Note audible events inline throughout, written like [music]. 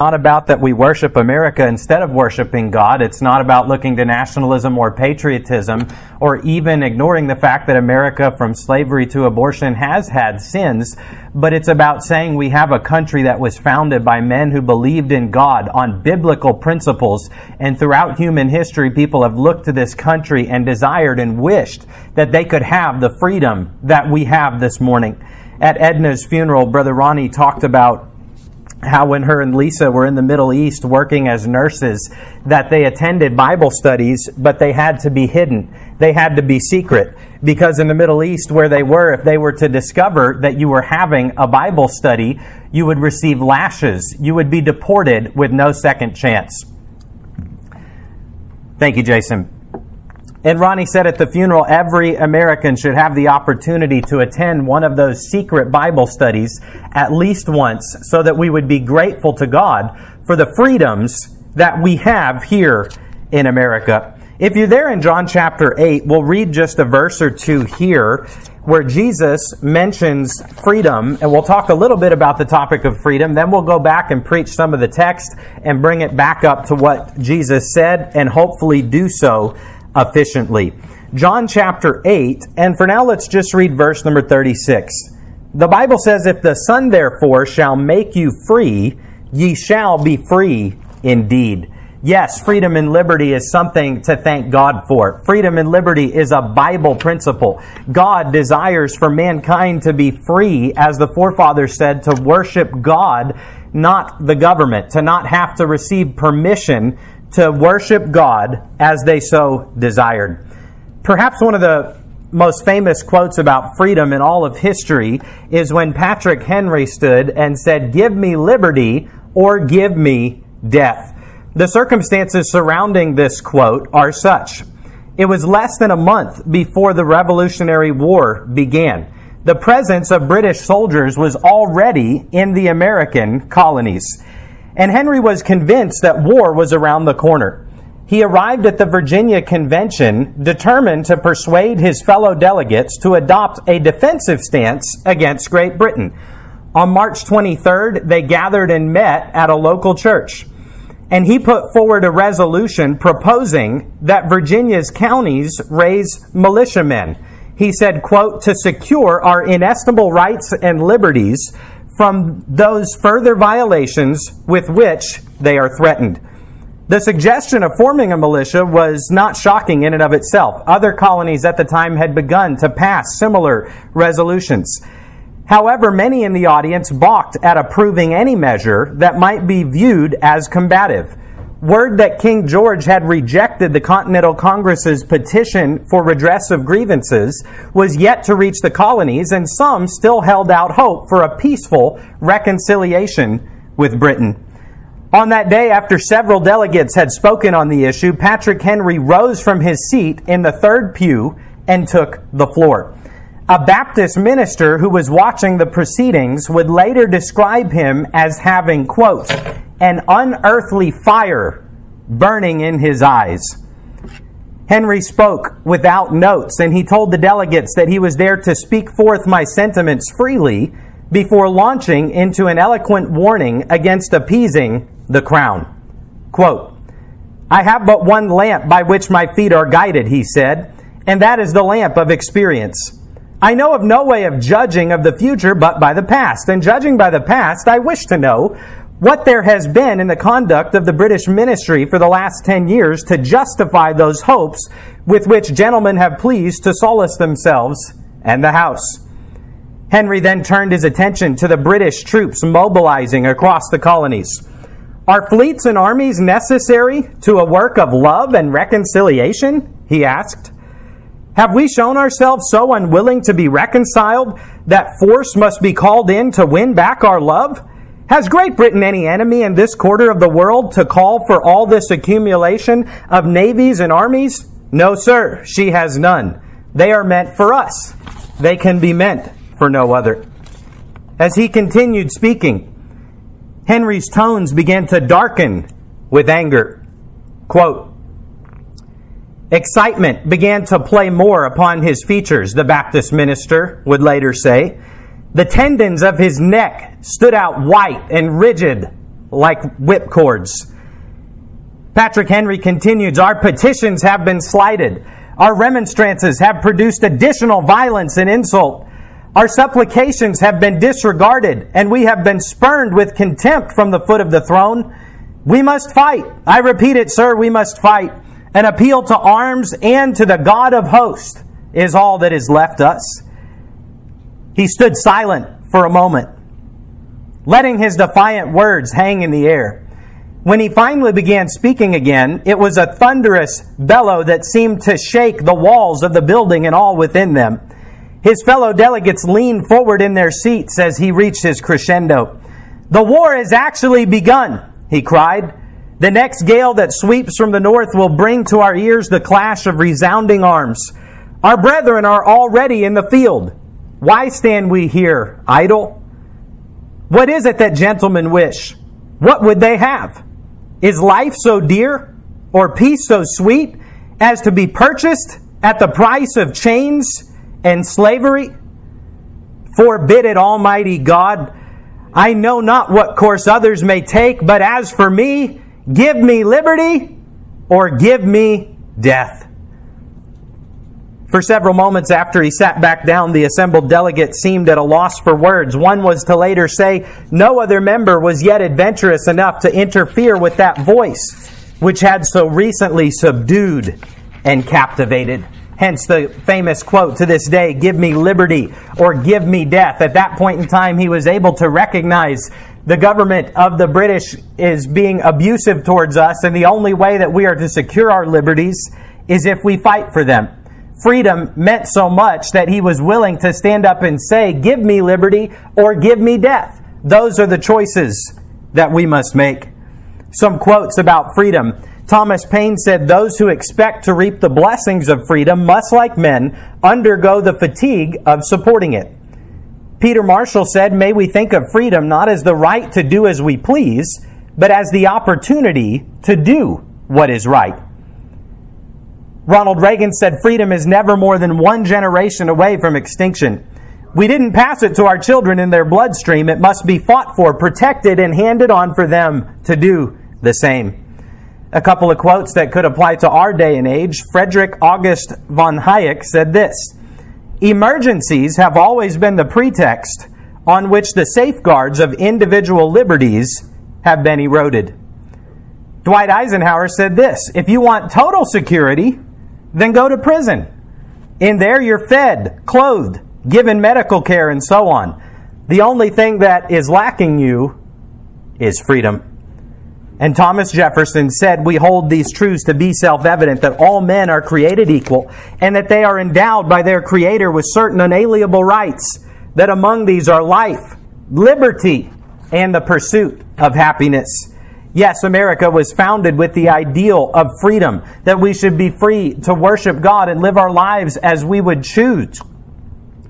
not about that we worship America instead of worshiping God. It's not about looking to nationalism or patriotism or even ignoring the fact that America from slavery to abortion has had sins. But it's about saying we have a country that was founded by men who believed in God on biblical principles. And throughout human history, people have looked to this country and desired and wished that they could have the freedom that we have this morning. At Edna's funeral, Brother Ronnie talked about how when her and Lisa were in the Middle East working as nurses, that they attended Bible studies, but they had to be hidden. They had to be secret. Because in the Middle East, where they were, if they were to discover that you were having a Bible study, you would receive lashes. You would be deported with no second chance. Thank you, Jason. And Ronnie said at the funeral, every American should have the opportunity to attend one of those secret Bible studies at least once so that we would be grateful to God for the freedoms that we have here in America. If you're there in John chapter 8, we'll read just a verse or two here where Jesus mentions freedom, and we'll talk a little bit about the topic of freedom. Then we'll go back and preach some of the text and bring it back up to what Jesus said and hopefully do so efficiently. John chapter 8, and for now let's just read verse number 36. The Bible says, If the Son therefore shall make you free, ye shall be free indeed. Yes, freedom and liberty is something to thank God for. Freedom and liberty is a Bible principle. God desires for mankind to be free, as the forefathers said, to worship God, not the government, to not have to receive permission to worship God as they so desired. Perhaps one of the most famous quotes about freedom in all of history is when Patrick Henry stood and said, Give me liberty or give me death. The circumstances surrounding this quote are such. It was less than a month before the Revolutionary War began. The presence of British soldiers was already in the American colonies and Henry was convinced that war was around the corner. He arrived at the Virginia Convention determined to persuade his fellow delegates to adopt a defensive stance against Great Britain. On March 23rd, they gathered and met at a local church. And he put forward a resolution proposing that Virginia's counties raise militiamen. He said, quote, to secure our inestimable rights and liberties, from those further violations with which they are threatened. The suggestion of forming a militia was not shocking in and of itself. Other colonies at the time had begun to pass similar resolutions. However, many in the audience balked at approving any measure that might be viewed as combative word that King George had rejected the Continental Congress's petition for redress of grievances was yet to reach the colonies, and some still held out hope for a peaceful reconciliation with Britain. On that day, after several delegates had spoken on the issue, Patrick Henry rose from his seat in the third pew and took the floor. A Baptist minister who was watching the proceedings would later describe him as having, quote, an unearthly fire burning in his eyes. Henry spoke without notes, and he told the delegates that he was there to speak forth my sentiments freely before launching into an eloquent warning against appeasing the crown. Quote, I have but one lamp by which my feet are guided, he said, and that is the lamp of experience. I know of no way of judging of the future but by the past, and judging by the past, I wish to know what there has been in the conduct of the British ministry for the last 10 years to justify those hopes with which gentlemen have pleased to solace themselves and the House. Henry then turned his attention to the British troops mobilizing across the colonies. Are fleets and armies necessary to a work of love and reconciliation? He asked. Have we shown ourselves so unwilling to be reconciled that force must be called in to win back our love? Has Great Britain any enemy in this quarter of the world to call for all this accumulation of navies and armies? No, sir, she has none. They are meant for us. They can be meant for no other. As he continued speaking, Henry's tones began to darken with anger. Quote, Excitement began to play more upon his features, the Baptist minister would later say. The tendons of his neck stood out white and rigid like whipcords. Patrick Henry continues Our petitions have been slighted. Our remonstrances have produced additional violence and insult. Our supplications have been disregarded, and we have been spurned with contempt from the foot of the throne. We must fight. I repeat it, sir, we must fight. An appeal to arms and to the God of hosts is all that is left us. He stood silent for a moment, letting his defiant words hang in the air. When he finally began speaking again, it was a thunderous bellow that seemed to shake the walls of the building and all within them. His fellow delegates leaned forward in their seats as he reached his crescendo. The war has actually begun, he cried. The next gale that sweeps from the north will bring to our ears the clash of resounding arms. Our brethren are already in the field. Why stand we here idle? What is it that gentlemen wish? What would they have? Is life so dear or peace so sweet as to be purchased at the price of chains and slavery? Forbid it, Almighty God. I know not what course others may take, but as for me, give me liberty or give me death. For several moments after he sat back down, the assembled delegates seemed at a loss for words. One was to later say, No other member was yet adventurous enough to interfere with that voice, which had so recently subdued and captivated. Hence the famous quote to this day, give me liberty or give me death. At that point in time, he was able to recognize the government of the British is being abusive towards us, and the only way that we are to secure our liberties is if we fight for them freedom meant so much that he was willing to stand up and say, Give me liberty or give me death. Those are the choices that we must make. Some quotes about freedom. Thomas Paine said, Those who expect to reap the blessings of freedom must, like men, undergo the fatigue of supporting it. Peter Marshall said, May we think of freedom not as the right to do as we please, but as the opportunity to do what is right. Ronald Reagan said freedom is never more than one generation away from extinction. We didn't pass it to our children in their bloodstream. It must be fought for, protected, and handed on for them to do the same. A couple of quotes that could apply to our day and age. Frederick August von Hayek said this Emergencies have always been the pretext on which the safeguards of individual liberties have been eroded. Dwight Eisenhower said this If you want total security, then go to prison. In there, you're fed, clothed, given medical care, and so on. The only thing that is lacking you is freedom. And Thomas Jefferson said, We hold these truths to be self evident that all men are created equal, and that they are endowed by their Creator with certain unalienable rights, that among these are life, liberty, and the pursuit of happiness. Yes, America was founded with the ideal of freedom, that we should be free to worship God and live our lives as we would choose,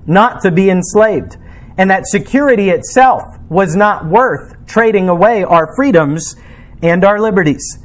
not to be enslaved, and that security itself was not worth trading away our freedoms and our liberties.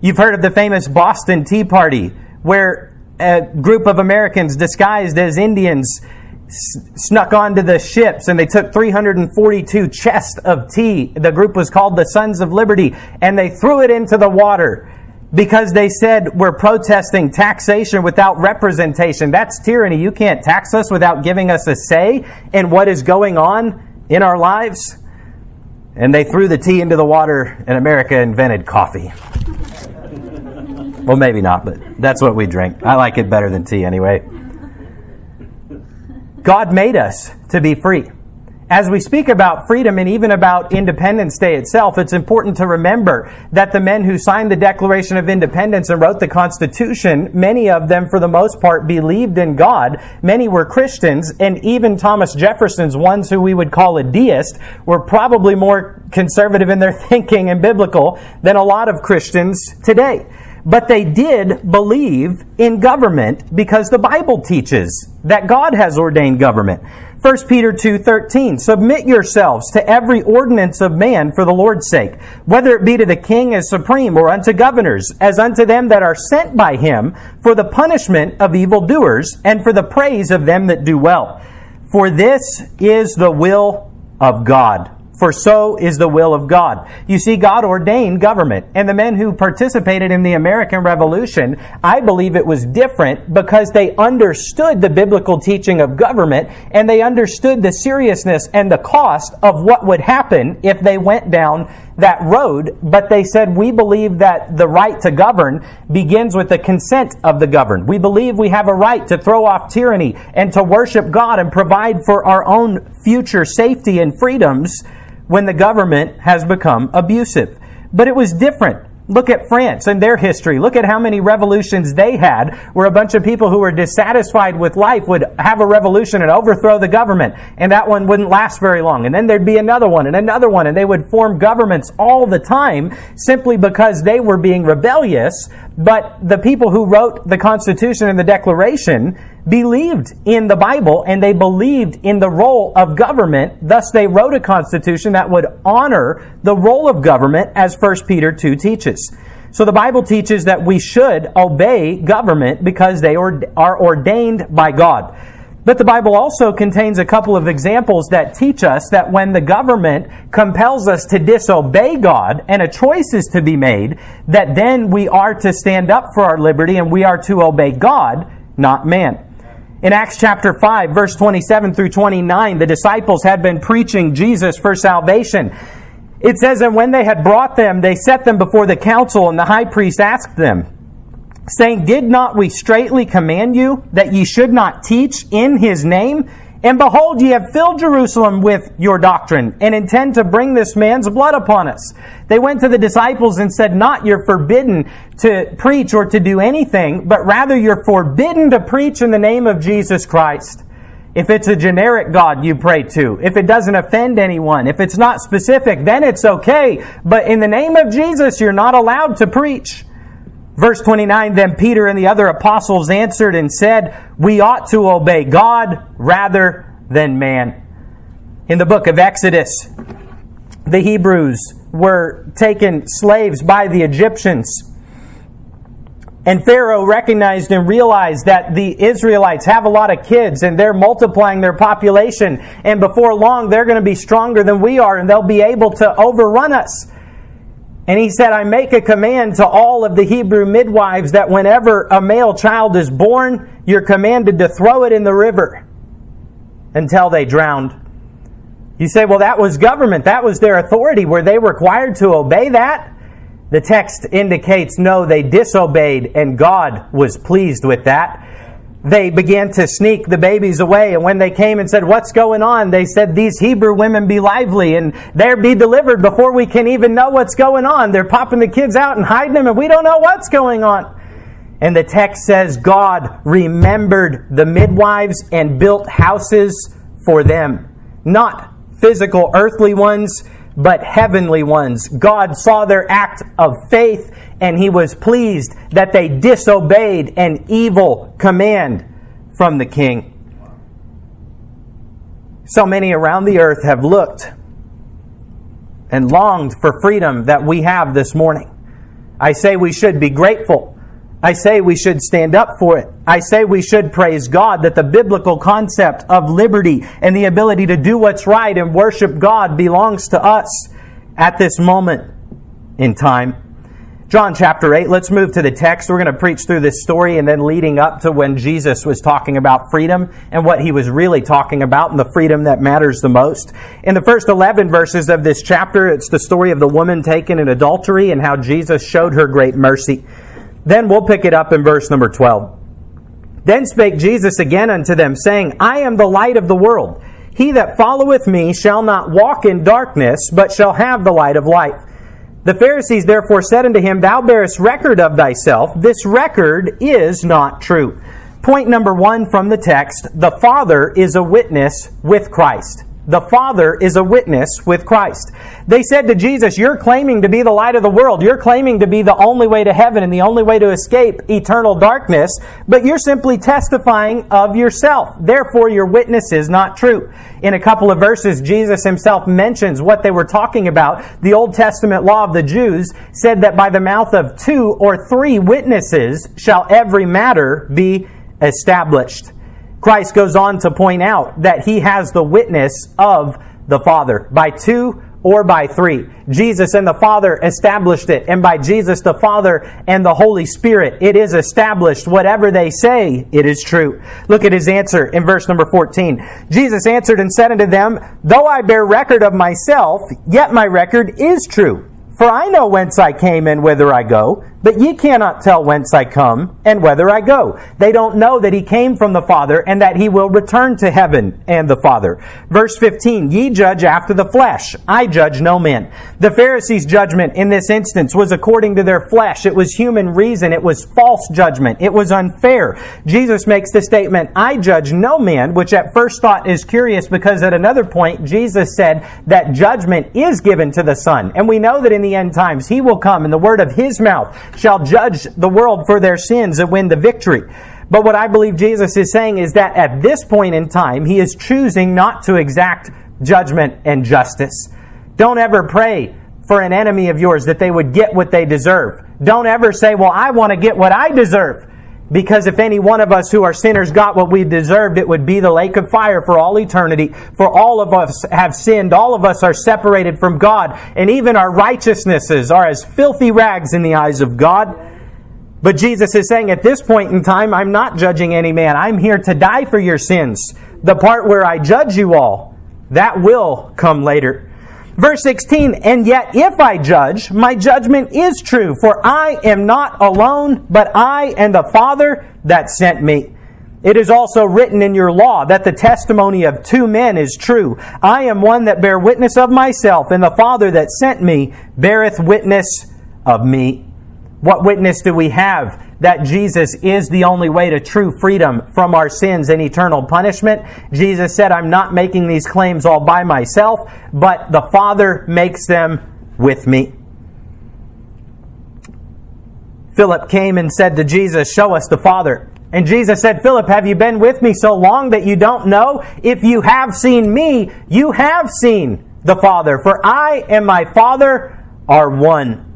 You've heard of the famous Boston Tea Party, where a group of Americans disguised as Indians snuck onto the ships and they took 342 chests of tea. The group was called the Sons of Liberty and they threw it into the water because they said we're protesting taxation without representation. That's tyranny. You can't tax us without giving us a say in what is going on in our lives. And they threw the tea into the water and America invented coffee. well, maybe not, but that's what we drink. I like it better than tea anyway. God made us to be free. As we speak about freedom and even about Independence Day itself, it's important to remember that the men who signed the Declaration of Independence and wrote the Constitution, many of them, for the most part, believed in God. Many were Christians, and even Thomas Jefferson's ones who we would call a deist were probably more conservative in their [laughs] thinking and biblical than a lot of Christians today. But they did believe in government because the Bible teaches that God has ordained government. 1 Peter 2:13 Submit yourselves to every ordinance of man for the Lord's sake, whether it be to the king as supreme or unto governors, as unto them that are sent by him for the punishment of evildoers and for the praise of them that do well. For this is the will of God for so is the will of God. You see, God ordained government, and the men who participated in the American Revolution, I believe it was different because they understood the biblical teaching of government, and they understood the seriousness and the cost of what would happen if they went down that road, but they said, we believe that the right to govern begins with the consent of the governed. We believe we have a right to throw off tyranny and to worship God and provide for our own future safety and freedoms when the government has become abusive. But it was different. Look at France and their history. Look at how many revolutions they had, where a bunch of people who were dissatisfied with life would have a revolution and overthrow the government, and that one wouldn't last very long. And then there'd be another one and another one, and they would form governments all the time simply because they were being rebellious. But the people who wrote the Constitution and the Declaration believed in the Bible and they believed in the role of government. Thus, they wrote a constitution that would honor the role of government as 1 Peter 2 teaches. So the Bible teaches that we should obey government because they are ordained by God. But the Bible also contains a couple of examples that teach us that when the government compels us to disobey God and a choice is to be made, that then we are to stand up for our liberty and we are to obey God, not man. In Acts chapter 5, verse 27 through 29, the disciples had been preaching Jesus for salvation. It says, And when they had brought them, they set them before the council, and the high priest asked them, saying, Did not we straitly command you that ye should not teach in his name? And behold, ye have filled Jerusalem with your doctrine, and intend to bring this man's blood upon us. They went to the disciples and said, Not you're forbidden to preach or to do anything, but rather you're forbidden to preach in the name of Jesus Christ. If it's a generic God you pray to, if it doesn't offend anyone, if it's not specific, then it's okay. But in the name of Jesus, you're not allowed to preach. Verse 29 Then Peter and the other apostles answered and said, We ought to obey God rather than man. In the book of Exodus, the Hebrews were taken slaves by the Egyptians. And Pharaoh recognized and realized that the Israelites have a lot of kids and they're multiplying their population. And before long, they're going to be stronger than we are and they'll be able to overrun us. And he said, I make a command to all of the Hebrew midwives that whenever a male child is born, you're commanded to throw it in the river until they drowned. You say, well, that was government. That was their authority. Were they required to obey that? The text indicates no, they disobeyed, and God was pleased with that they began to sneak the babies away. And when they came and said, What's going on? They said, These Hebrew women be lively and there be delivered before we can even know what's going on. They're popping the kids out and hiding them, and we don't know what's going on. And the text says, God remembered the midwives and built houses for them. Not physical, earthly ones, but heavenly ones. God saw their act of faith and he was pleased that they disobeyed an evil command from the king. So many around the earth have looked and longed for freedom that we have this morning. I say we should be grateful. I say we should stand up for it. I say we should praise God that the biblical concept of liberty and the ability to do what's right and worship God belongs to us at this moment in time. John chapter 8, let's move to the text. We're going to preach through this story and then leading up to when Jesus was talking about freedom and what he was really talking about and the freedom that matters the most. In the first 11 verses of this chapter, it's the story of the woman taken in adultery and how Jesus showed her great mercy. Then we'll pick it up in verse number 12. Then spake Jesus again unto them, saying, I am the light of the world. He that followeth me shall not walk in darkness, but shall have the light of life. The Pharisees therefore said unto him, Thou bearest record of thyself. This record is not true. Point number one from the text the Father is a witness with Christ. The Father is a witness with Christ. They said to Jesus, You're claiming to be the light of the world. You're claiming to be the only way to heaven and the only way to escape eternal darkness, but you're simply testifying of yourself. Therefore, your witness is not true. In a couple of verses, Jesus himself mentions what they were talking about. The Old Testament law of the Jews said that by the mouth of two or three witnesses shall every matter be established. Christ goes on to point out that he has the witness of the Father. By two or by three. Jesus and the Father established it, and by Jesus the Father and the Holy Spirit, it is established. Whatever they say, it is true. Look at his answer in verse number 14. Jesus answered and said unto them, Though I bear record of myself, yet my record is true. For I know whence I came and whither I go, but ye cannot tell whence I come and whither I go. They don't know that he came from the Father and that he will return to heaven and the Father. Verse 15, ye judge after the flesh. I judge no man. The Pharisees' judgment in this instance was according to their flesh. It was human reason. It was false judgment. It was unfair. Jesus makes the statement, I judge no man, which at first thought is curious because at another point, Jesus said that judgment is given to the Son. And we know that in the end times, he will come and the word of his mouth shall judge the world for their sins and win the victory. But what I believe Jesus is saying is that at this point in time, he is choosing not to exact judgment and justice. Don't ever pray for an enemy of yours that they would get what they deserve. Don't ever say, well, I want to get what I deserve. Because if any one of us who are sinners got what we deserved, it would be the lake of fire for all eternity. For all of us have sinned. All of us are separated from God. And even our righteousnesses are as filthy rags in the eyes of God. But Jesus is saying at this point in time, I'm not judging any man. I'm here to die for your sins. The part where I judge you all, that will come later. Verse 16, and yet if I judge, my judgment is true, for I am not alone, but I and the Father that sent me. It is also written in your law that the testimony of two men is true. I am one that bear witness of myself, and the Father that sent me beareth witness of me. What witness do we have? That Jesus is the only way to true freedom from our sins and eternal punishment. Jesus said, I'm not making these claims all by myself, but the Father makes them with me. Philip came and said to Jesus, Show us the Father. And Jesus said, Philip, have you been with me so long that you don't know? If you have seen me, you have seen the Father. For I and my Father are one.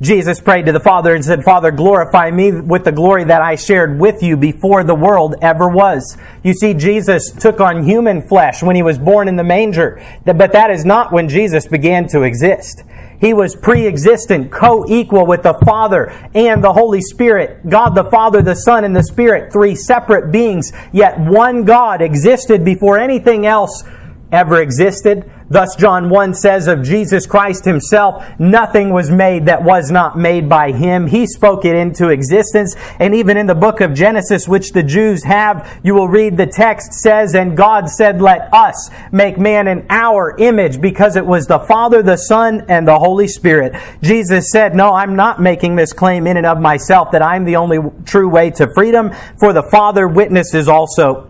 Jesus prayed to the Father and said, Father, glorify me with the glory that I shared with you before the world ever was. You see, Jesus took on human flesh when he was born in the manger, but that is not when Jesus began to exist. He was pre-existent, co-equal with the Father and the Holy Spirit. God the Father, the Son, and the Spirit, three separate beings, yet one God existed before anything else ever existed. Thus, John 1 says of Jesus Christ himself, nothing was made that was not made by him. He spoke it into existence. And even in the book of Genesis, which the Jews have, you will read the text says, And God said, Let us make man in our image, because it was the Father, the Son, and the Holy Spirit. Jesus said, No, I'm not making this claim in and of myself that I'm the only true way to freedom, for the Father witnesses also.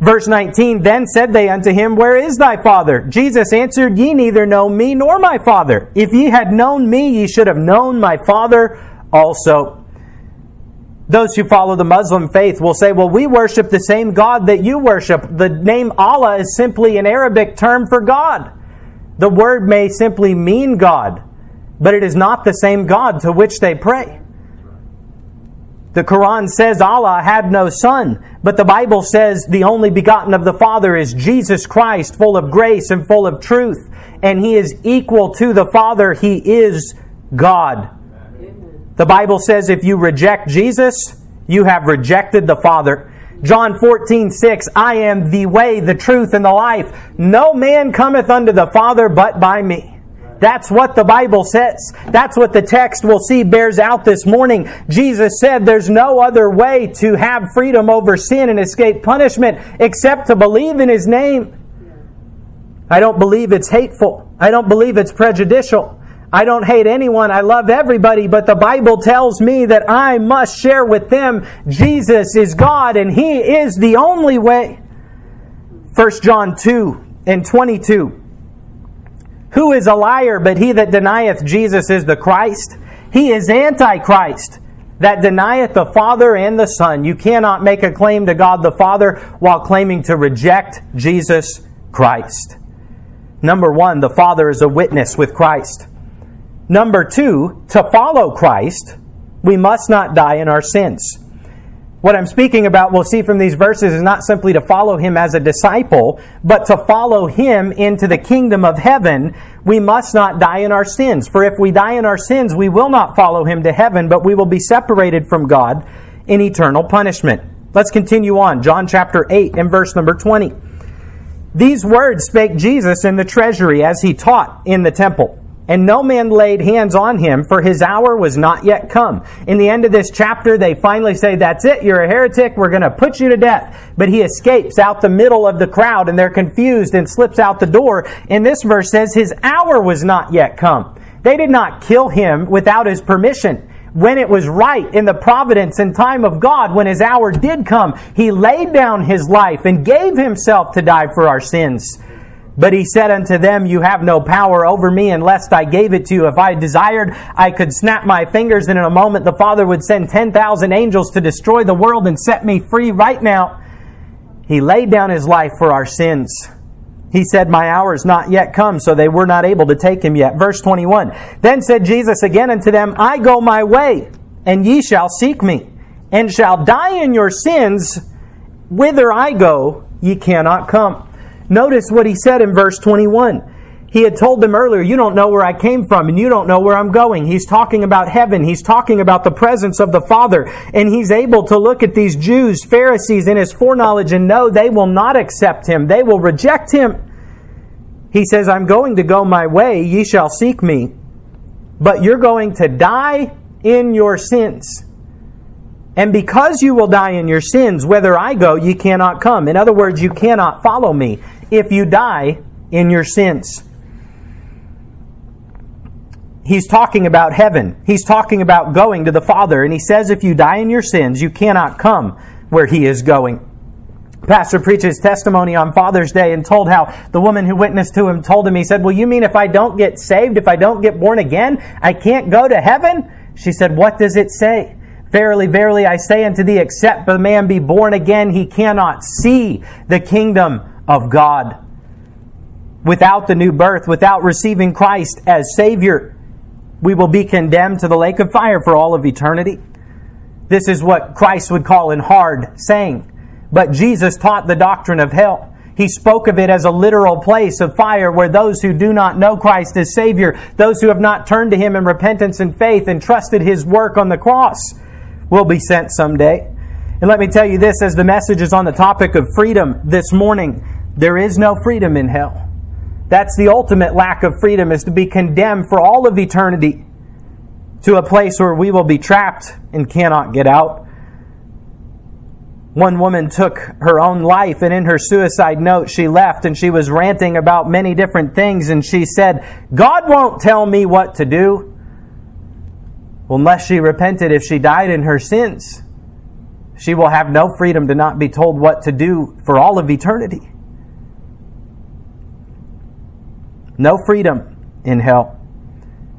Verse 19, Then said they unto him, Where is thy Father? Jesus answered, Ye neither know me nor my Father. If ye had known me, ye should have known my Father also. Those who follow the Muslim faith will say, Well, we worship the same God that you worship. The name Allah is simply an Arabic term for God. The word may simply mean God, but it is not the same God to which they pray. The Quran says Allah had no son, but the Bible says the only begotten of the Father is Jesus Christ, full of grace and full of truth. And He is equal to the Father. He is God. The Bible says if you reject Jesus, you have rejected the Father. John 14, 6, I am the way, the truth, and the life. No man cometh unto the Father but by me. That's what the Bible says. That's what the text we'll see bears out this morning. Jesus said there's no other way to have freedom over sin and escape punishment except to believe in His name. I don't believe it's hateful. I don't believe it's prejudicial. I don't hate anyone. I love everybody, but the Bible tells me that I must share with them Jesus is God and He is the only way. 1 John 2 and 22. Who is a liar but he that denieth Jesus is the Christ? He is Antichrist that denieth the Father and the Son. You cannot make a claim to God the Father while claiming to reject Jesus Christ. Number one, the Father is a witness with Christ. Number two, to follow Christ, we must not die in our sins. What I'm speaking about, we'll see from these verses, is not simply to follow him as a disciple, but to follow him into the kingdom of heaven. We must not die in our sins. For if we die in our sins, we will not follow him to heaven, but we will be separated from God in eternal punishment. Let's continue on. John chapter 8 and verse number 20. These words spake Jesus in the treasury as he taught in the temple. And no man laid hands on him, for his hour was not yet come. In the end of this chapter, they finally say, That's it, you're a heretic, we're going to put you to death. But he escapes out the middle of the crowd, and they're confused and slips out the door. And this verse says, His hour was not yet come. They did not kill him without his permission when it was right in the providence and time of God, when his hour did come, he laid down his life and gave himself to die for our sins. But he said unto them, You have no power over me unless I gave it to you. If I desired, I could snap my fingers, and in a moment the Father would send 10,000 angels to destroy the world and set me free right now. He laid down his life for our sins. He said, My hour is not yet come, so they were not able to take him yet. Verse 21. Then said Jesus again unto them, I go my way, and ye shall seek me, and shall die in your sins. Whither I go, ye cannot come. Notice what he said in verse 21. He had told them earlier, You don't know where I came from, and you don't know where I'm going. He's talking about heaven. He's talking about the presence of the Father. And he's able to look at these Jews, Pharisees, in his foreknowledge and know they will not accept him. They will reject him. He says, I'm going to go my way. Ye shall seek me. But you're going to die in your sins. And because you will die in your sins, whether I go, ye cannot come. In other words, you cannot follow me if you die in your sins he's talking about heaven. He's talking about going to the Father. And he says, if you die in your sins, you cannot come where he is going. Pastor preaches testimony on Father's Day and told how the woman who witnessed to him told him, he said, Well, you mean if I don't get saved, if I don't get born again, I can't go to heaven? She said, What does it say? Verily, verily, I say unto thee, except the man be born again, he cannot see the kingdom of God. Without the new birth, without receiving Christ as Savior, we will be condemned to the lake of fire for all of eternity. This is what Christ would call an hard saying. But Jesus taught the doctrine of hell. He spoke of it as a literal place of fire where those who do not know Christ as Savior, those who have not turned to Him in repentance and faith and trusted His work on the cross, will be sent someday. And let me tell you this as the message is on the topic of freedom this morning, there is no freedom in hell. That's the ultimate lack of freedom is to be condemned for all of eternity to a place where we will be trapped and cannot get out. One woman took her own life, and in her suicide note, she left and she was ranting about many different things. And she said, God won't tell me what to do. Unless she repented, if she died in her sins, she will have no freedom to not be told what to do for all of eternity. No freedom in hell.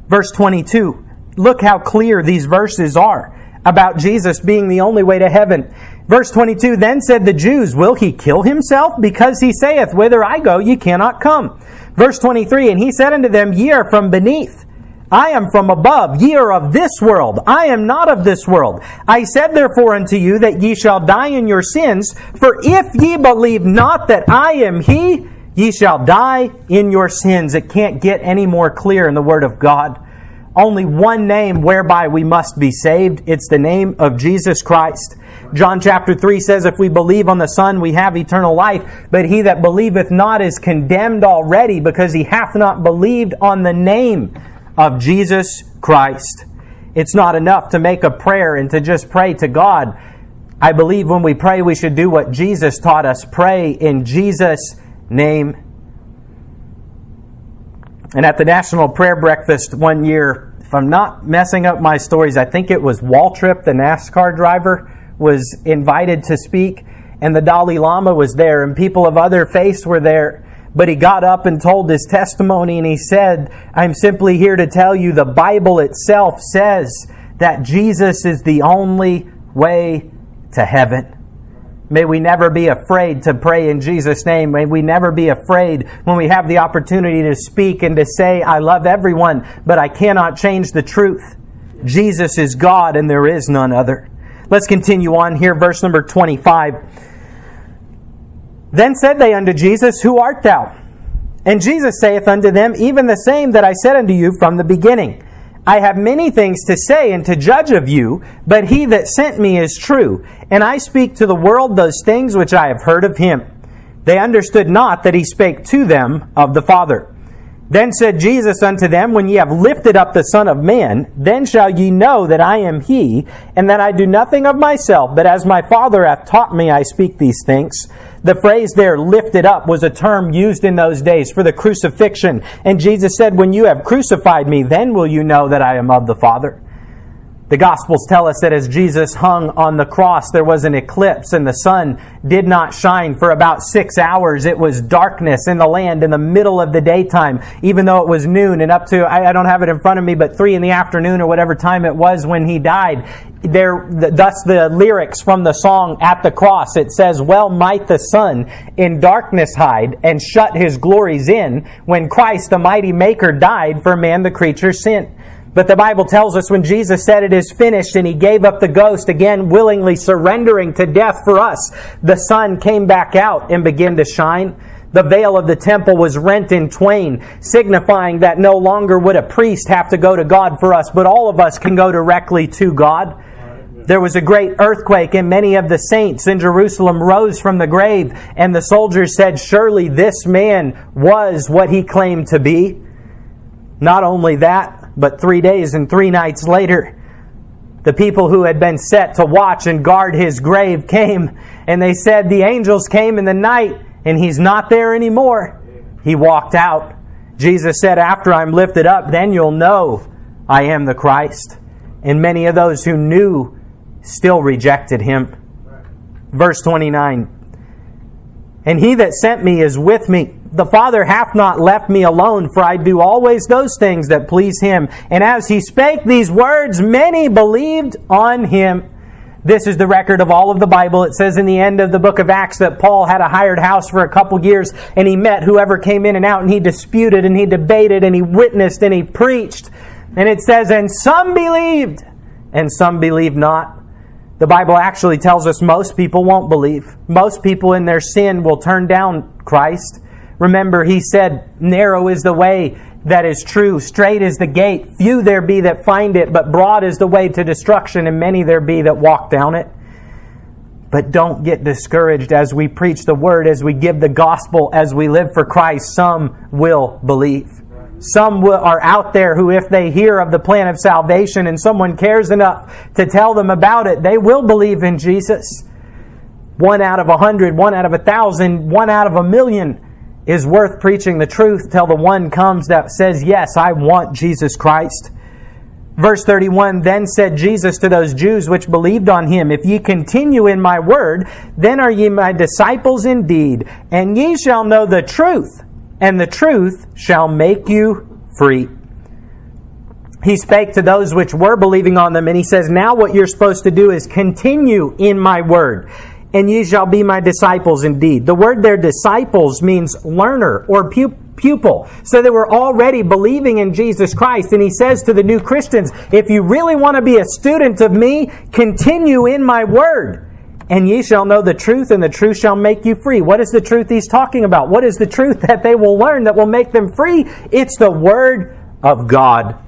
Verse 22. Look how clear these verses are about Jesus being the only way to heaven. Verse 22 Then said the Jews, Will he kill himself? Because he saith, Whither I go, ye cannot come. Verse 23 And he said unto them, Ye are from beneath. I am from above. Ye are of this world. I am not of this world. I said therefore unto you that ye shall die in your sins. For if ye believe not that I am he, Ye shall die in your sins. It can't get any more clear in the Word of God. Only one name whereby we must be saved. It's the name of Jesus Christ. John chapter 3 says, If we believe on the Son, we have eternal life. But he that believeth not is condemned already, because he hath not believed on the name of Jesus Christ. It's not enough to make a prayer and to just pray to God. I believe when we pray, we should do what Jesus taught us pray in Jesus' name. And at the National Prayer Breakfast one year, if I'm not messing up my stories, I think it was Waltrip, the NASCAR driver, was invited to speak, and the Dalai Lama was there, and people of other faiths were there. But he got up and told his testimony, and he said, I'm simply here to tell you the Bible itself says that Jesus is the only way to heaven. May we never be afraid to pray in Jesus' name. May we never be afraid when we have the opportunity to speak and to say, I love everyone, but I cannot change the truth. Jesus is God and there is none other. Let's continue on here, verse number 25. Then said they unto Jesus, Who art thou? And Jesus saith unto them, Even the same that I said unto you from the beginning. I have many things to say and to judge of you, but he that sent me is true, and I speak to the world those things which I have heard of him. They understood not that he spake to them of the Father. Then said Jesus unto them, When ye have lifted up the Son of Man, then shall ye know that I am he, and that I do nothing of myself, but as my Father hath taught me, I speak these things. The phrase there, lifted up, was a term used in those days for the crucifixion. And Jesus said, When you have crucified me, then will you know that I am of the Father. The Gospels tell us that as Jesus hung on the cross, there was an eclipse and the sun did not shine for about six hours. It was darkness in the land in the middle of the daytime, even though it was noon and up to, I, don't have it in front of me, but three in the afternoon or whatever time it was when he died. There, thus the lyrics from the song At the Cross, it says, Well might the sun in darkness hide and shut his glories in when Christ the mighty maker died for man the creature sin. But the Bible tells us when Jesus said it is finished and he gave up the ghost, again willingly surrendering to death for us, the sun came back out and began to shine. The veil of the temple was rent in twain, signifying that no longer would a priest have to go to God for us, but all of us can go directly to God. There was a great earthquake, and many of the saints in Jerusalem rose from the grave, and the soldiers said, Surely this man was what he claimed to be. Not only that, but three days and three nights later, the people who had been set to watch and guard his grave came, and they said, The angels came in the night, and he's not there anymore. He walked out. Jesus said, After I'm lifted up, then you'll know I am the Christ. And many of those who knew still rejected him. Verse 29 And he that sent me is with me. The Father hath not left me alone, for I do always those things that please him. And as he spake these words, many believed on him. This is the record of all of the Bible. It says in the end of the book of Acts that Paul had a hired house for a couple years and he met whoever came in and out and he disputed and he debated and he witnessed and he preached. And it says, and some believed and some believed not. The Bible actually tells us most people won't believe. Most people in their sin will turn down Christ. Remember, he said, Narrow is the way that is true, straight is the gate. Few there be that find it, but broad is the way to destruction, and many there be that walk down it. But don't get discouraged as we preach the word, as we give the gospel, as we live for Christ. Some will believe. Some are out there who, if they hear of the plan of salvation and someone cares enough to tell them about it, they will believe in Jesus. One out of a hundred, one out of a thousand, one out of a million is worth preaching the truth till the one comes that says, Yes, I want Jesus Christ. Verse 31 Then said Jesus to those Jews which believed on him, If ye continue in my word, then are ye my disciples indeed, and ye shall know the truth, and the truth shall make you free. He spake to those which were believing on them, and he says, Now what you're supposed to do is continue in my word and ye shall be my disciples indeed. The word there, disciples, means learner or pupil. So they were already believing in Jesus Christ. And he says to the new Christians, if you really want to be a student of me, continue in my word. And ye shall know the truth, and the truth shall make you free. What is the truth he's talking about? What is the truth [laughs] that they will learn that will make them free? It's the word of God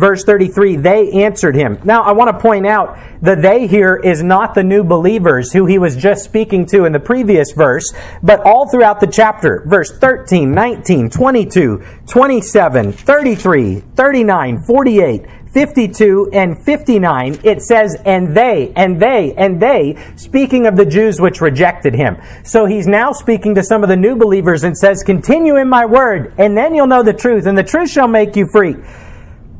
verse 33, they answered him. Now, I want to point out that they here is not the new believers who he was just speaking to in the previous verse, but all throughout the chapter, verse 13, 19, 22, 27, 33, 39, 48, 52 and 59, it says, and they, and they, and they, speaking of the Jews which rejected him. So he's now speaking to some of the new believers and says, continue in my word, and then you'll know the truth, and the truth shall make you free.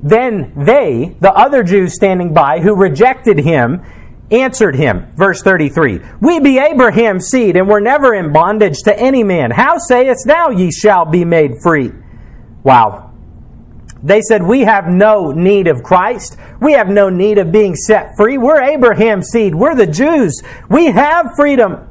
Then they, the other Jews standing by who rejected him, answered him. Verse 33 We be Abraham's seed, and were never in bondage to any man. How sayest thou, ye shall be made free? Wow. They said, We have no need of Christ. We have no need of being set free. We're Abraham's seed. We're the Jews. We have freedom.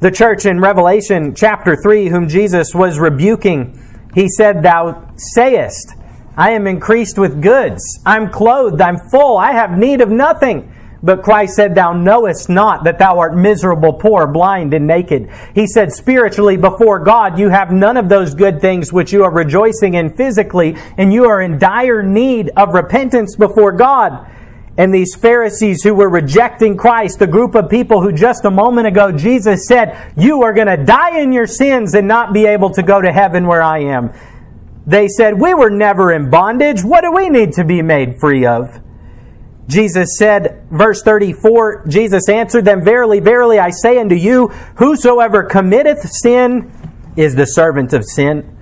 The church in Revelation chapter 3, whom Jesus was rebuking, he said, Thou sayest, I am increased with goods. I'm clothed. I'm full. I have need of nothing. But Christ said, Thou knowest not that thou art miserable, poor, blind, and naked. He said, Spiritually, before God, you have none of those good things which you are rejoicing in physically, and you are in dire need of repentance before God. And these Pharisees who were rejecting Christ, the group of people who just a moment ago Jesus said, You are going to die in your sins and not be able to go to heaven where I am. They said, We were never in bondage. What do we need to be made free of? Jesus said, verse 34, Jesus answered them, Verily, verily, I say unto you, whosoever committeth sin is the servant of sin.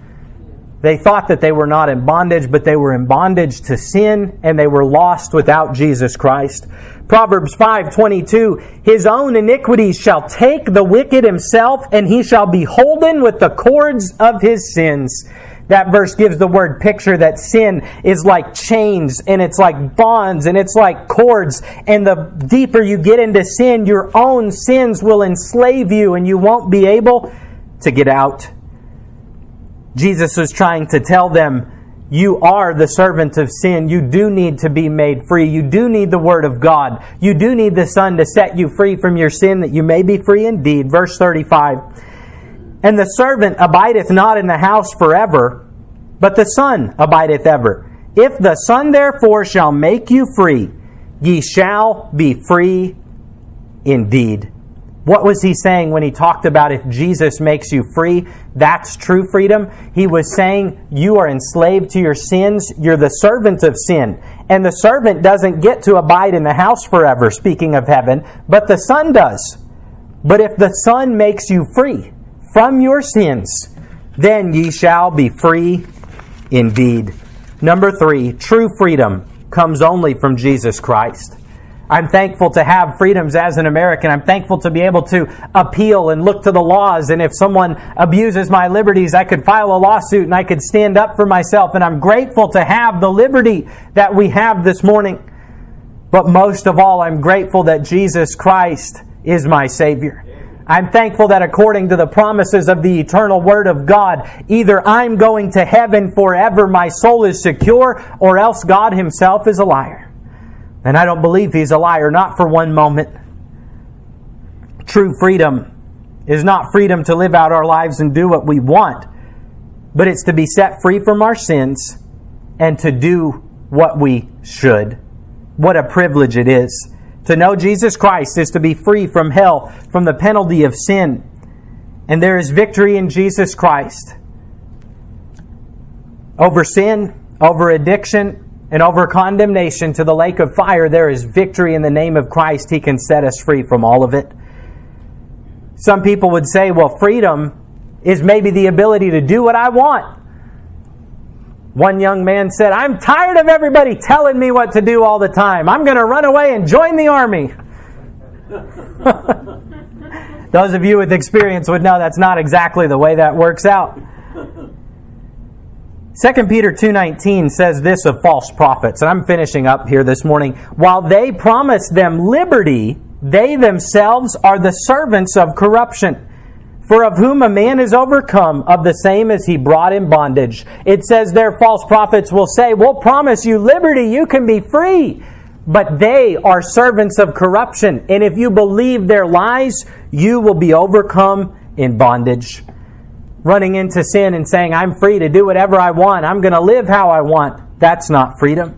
They thought that they were not in bondage, but they were in bondage to sin, and they were lost without Jesus Christ. Proverbs 5:22 His own iniquities shall take the wicked himself and he shall be holden with the cords of his sins. That verse gives the word picture that sin is like chains and it's like bonds and it's like cords. And the deeper you get into sin, your own sins will enslave you and you won't be able to get out. Jesus was trying to tell them, you are the servant of sin. You do need to be made free. You do need the Word of God. You do need the Son to set you free from your sin that you may be free indeed. Verse 35. And the servant abideth not in the house forever, but the Son abideth ever. If the Son therefore shall make you free, ye shall be free indeed. What was he saying when he talked about if Jesus makes you free? That's true freedom. He was saying you are enslaved to your sins. You're the servant of sin. And the servant doesn't get to abide in the house forever, speaking of heaven, but the Son does. But if the Son makes you free, from your sins, then ye shall be free indeed. Number three, true freedom comes only from Jesus Christ. I'm thankful to have freedoms as an American. I'm thankful to be able to appeal and look to the laws. And if someone abuses my liberties, I could file a lawsuit and I could stand up for myself. And I'm grateful to have the liberty that we have this morning. But most of all, I'm grateful that Jesus Christ is my Savior. I'm thankful that according to the promises of the eternal Word of God, either I'm going to heaven forever, my soul is secure, or else God Himself is a liar. And I don't believe He's a liar, not for one moment. True freedom is not freedom to live out our lives and do what we want, but it's to be set free from our sins and to do what we should. What a privilege it is. To know Jesus Christ is to be free from hell, from the penalty of sin. And there is victory in Jesus Christ. Over sin, over addiction, and over condemnation to the lake of fire, there is victory in the name of Christ. He can set us free from all of it. Some people would say, well, freedom is maybe the ability to do what I want. One young man said, I'm tired of everybody telling me what to do all the time. I'm going to run away and join the army. [laughs] Those of you with experience would know that's not exactly the way that works out. 2 Peter 2:19 says this of false prophets, and I'm finishing up here this morning. While they promise them liberty, they themselves are the servants of corruption. For of whom a man is overcome, of the same as he brought in bondage. It says their false prophets will say, We'll promise you liberty, you can be free. But they are servants of corruption. And if you believe their lies, you will be overcome in bondage. Running into sin and saying, I'm free to do whatever I want, I'm going to live how I want, that's not freedom.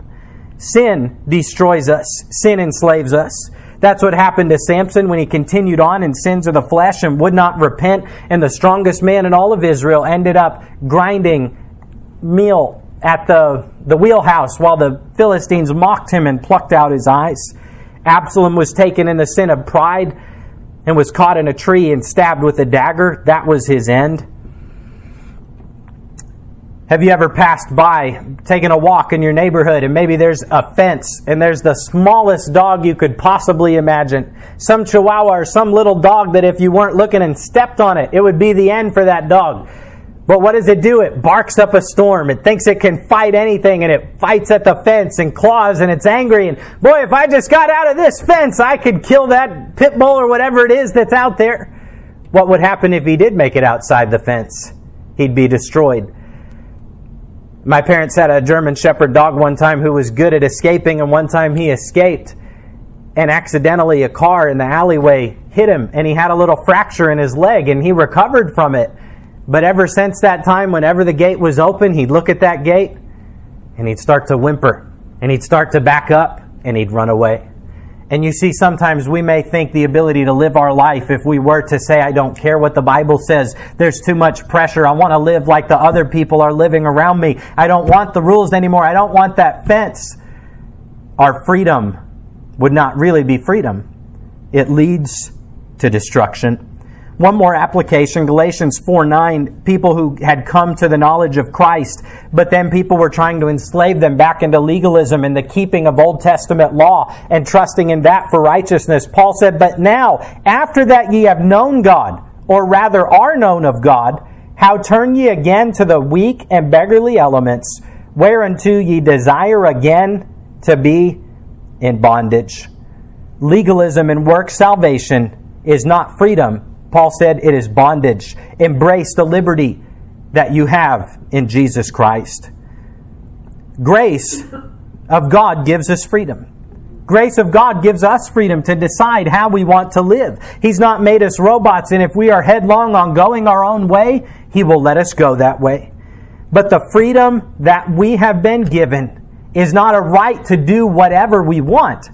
Sin destroys us, sin enslaves us. That's what happened to Samson when he continued on in sins of the flesh and would not repent. And the strongest man in all of Israel ended up grinding meal at the, the wheelhouse while the Philistines mocked him and plucked out his eyes. Absalom was taken in the sin of pride and was caught in a tree and stabbed with a dagger. That was his end. Have you ever passed by, taking a walk in your neighborhood, and maybe there's a fence, and there's the smallest dog you could possibly imagine? Some chihuahua or some little dog that if you weren't looking and stepped on it, it would be the end for that dog. But what does it do? It barks up a storm. It thinks it can fight anything, and it fights at the fence and claws, and it's angry. And boy, if I just got out of this fence, I could kill that pit bull or whatever it is that's out there. What would happen if he did make it outside the fence? He'd be destroyed. My parents had a German Shepherd dog one time who was good at escaping, and one time he escaped, and accidentally a car in the alleyway hit him, and he had a little fracture in his leg, and he recovered from it. But ever since that time, whenever the gate was open, he'd look at that gate and he'd start to whimper, and he'd start to back up, and he'd run away. And you see, sometimes we may think the ability to live our life, if we were to say, I don't care what the Bible says, there's too much pressure. I want to live like the other people are living around me. I don't want the rules anymore. I don't want that fence. Our freedom would not really be freedom, it leads to destruction. One more application, Galatians 4 9, people who had come to the knowledge of Christ, but then people were trying to enslave them back into legalism and the keeping of Old Testament law and trusting in that for righteousness. Paul said, But now, after that ye have known God, or rather are known of God, how turn ye again to the weak and beggarly elements, whereunto ye desire again to be in bondage? Legalism and work salvation is not freedom Paul said it is bondage. Embrace the liberty that you have in Jesus Christ. Grace of God gives us freedom. Grace of God gives us freedom to decide how we want to live. He's not made us robots, and if we are headlong on going our own way, He will let us go that way. But the freedom that we have been given is not a right to do whatever we want,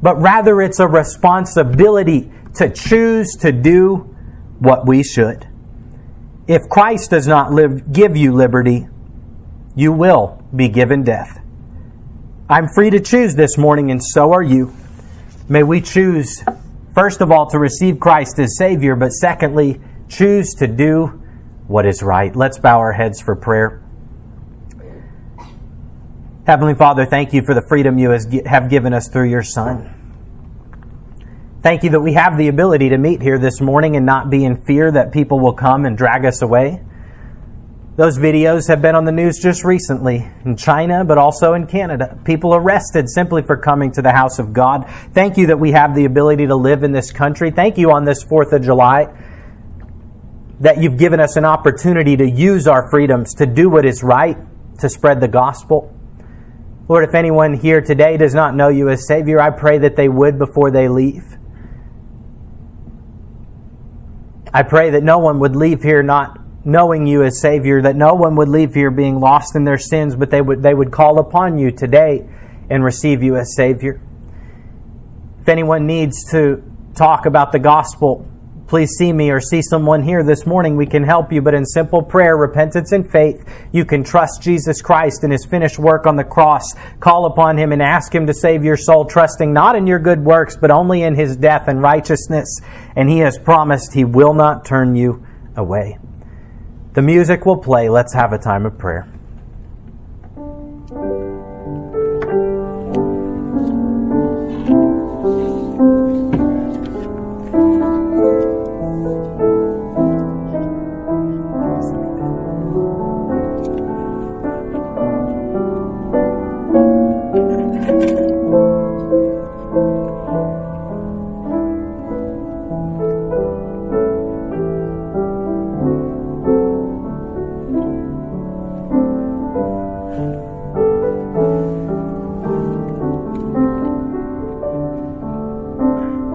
but rather it's a responsibility to choose to do what we should. If Christ does not live, give you liberty, you will be given death. I'm free to choose this morning, and so are you. May we choose, first of all, to receive Christ as Savior, but secondly, choose to do what is right. Let's bow our heads for prayer. Heavenly Father, thank you for the freedom you have given us through your Son. Thank you that we have the ability to meet here this morning and not be in fear that people will come and drag us away. Those videos have been on the news just recently in China, but also in Canada. People arrested simply for coming to the house of God. Thank you that we have the ability to live in this country. Thank you on this 4th of July that you've given us an opportunity to use our freedoms to do what is right, to spread the gospel. Lord, if anyone here today does not know you as Savior, I pray that they would before they leave. I pray that no one would leave here not knowing you as Savior, that no one would leave here being lost in their sins, but they would, they would call upon you today and receive you as Savior. If anyone needs to talk about the gospel, please see me or see someone here this morning. We can help you, but in simple prayer, repentance, and faith, you can trust Jesus Christ and his finished work on the cross. Call upon him and ask him to save your soul, trusting not in your good works, but only in his death and righteousness. And he has promised he will not turn you away. The music will play. Let's have a time of prayer.